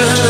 Got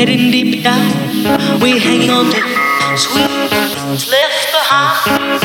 heading deep down. We're hanging on to sweet left behind.